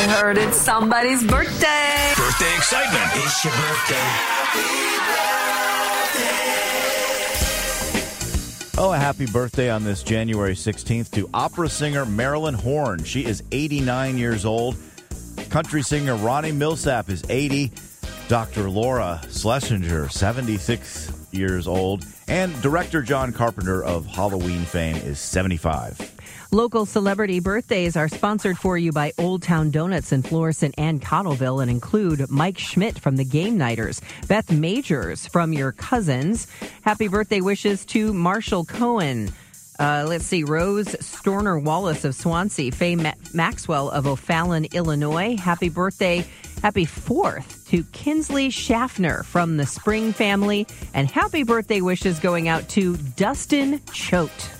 I heard it's somebody's birthday. Birthday excitement. It's your birthday. Oh, a happy birthday on this January 16th to opera singer Marilyn Horne. She is 89 years old. Country singer Ronnie Milsap is 80. Dr. Laura Schlessinger, 76 years old. And director John Carpenter of Halloween fame is 75. Local celebrity birthdays are sponsored for you by Old Town Donuts in Florissant and Cottleville and include Mike Schmidt from the Game Nighters, Beth Majors from your cousins. Happy birthday wishes to Marshall Cohen. Uh, let's see, Rose Storner Wallace of Swansea, Faye Ma- Maxwell of O'Fallon, Illinois. Happy birthday, happy fourth to Kinsley Schaffner from the Spring family. And happy birthday wishes going out to Dustin Choate.